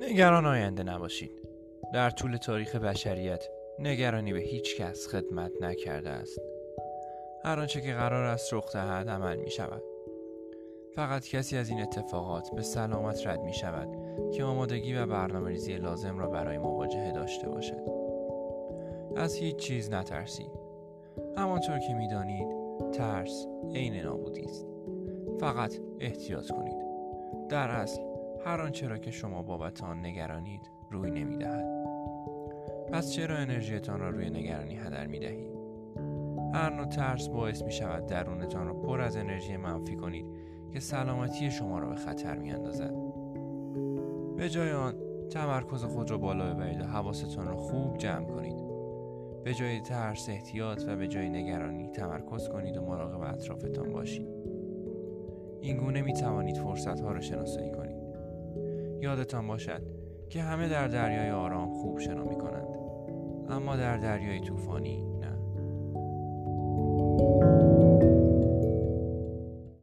نگران آینده نباشید در طول تاریخ بشریت نگرانی به هیچ کس خدمت نکرده است. هر آنچه که قرار است رخ دهد عمل می شود. فقط کسی از این اتفاقات به سلامت رد می شود که آمادگی و برنامه ریزی لازم را برای مواجهه داشته باشد. از هیچ چیز نترسید. همانطور که می دانید ترس عین نابودی است. فقط احتیاط کنید. در اصل هر آنچه را که شما بابت آن نگرانید روی نمی دهد. پس چرا انرژیتان را روی نگرانی هدر می دهید؟ هر نوع ترس باعث می شود درونتان را پر از انرژی منفی کنید که سلامتی شما را به خطر می اندازد. به جای آن تمرکز خود را بالا ببرید و حواستان را خوب جمع کنید. به جای ترس احتیاط و به جای نگرانی تمرکز کنید و مراقب اطرافتان باشید. این گونه می توانید فرصت ها را شناسایی کنید. یادتان باشد که همه در دریای آرام خوب شنا می کنند. اما در دریای طوفانی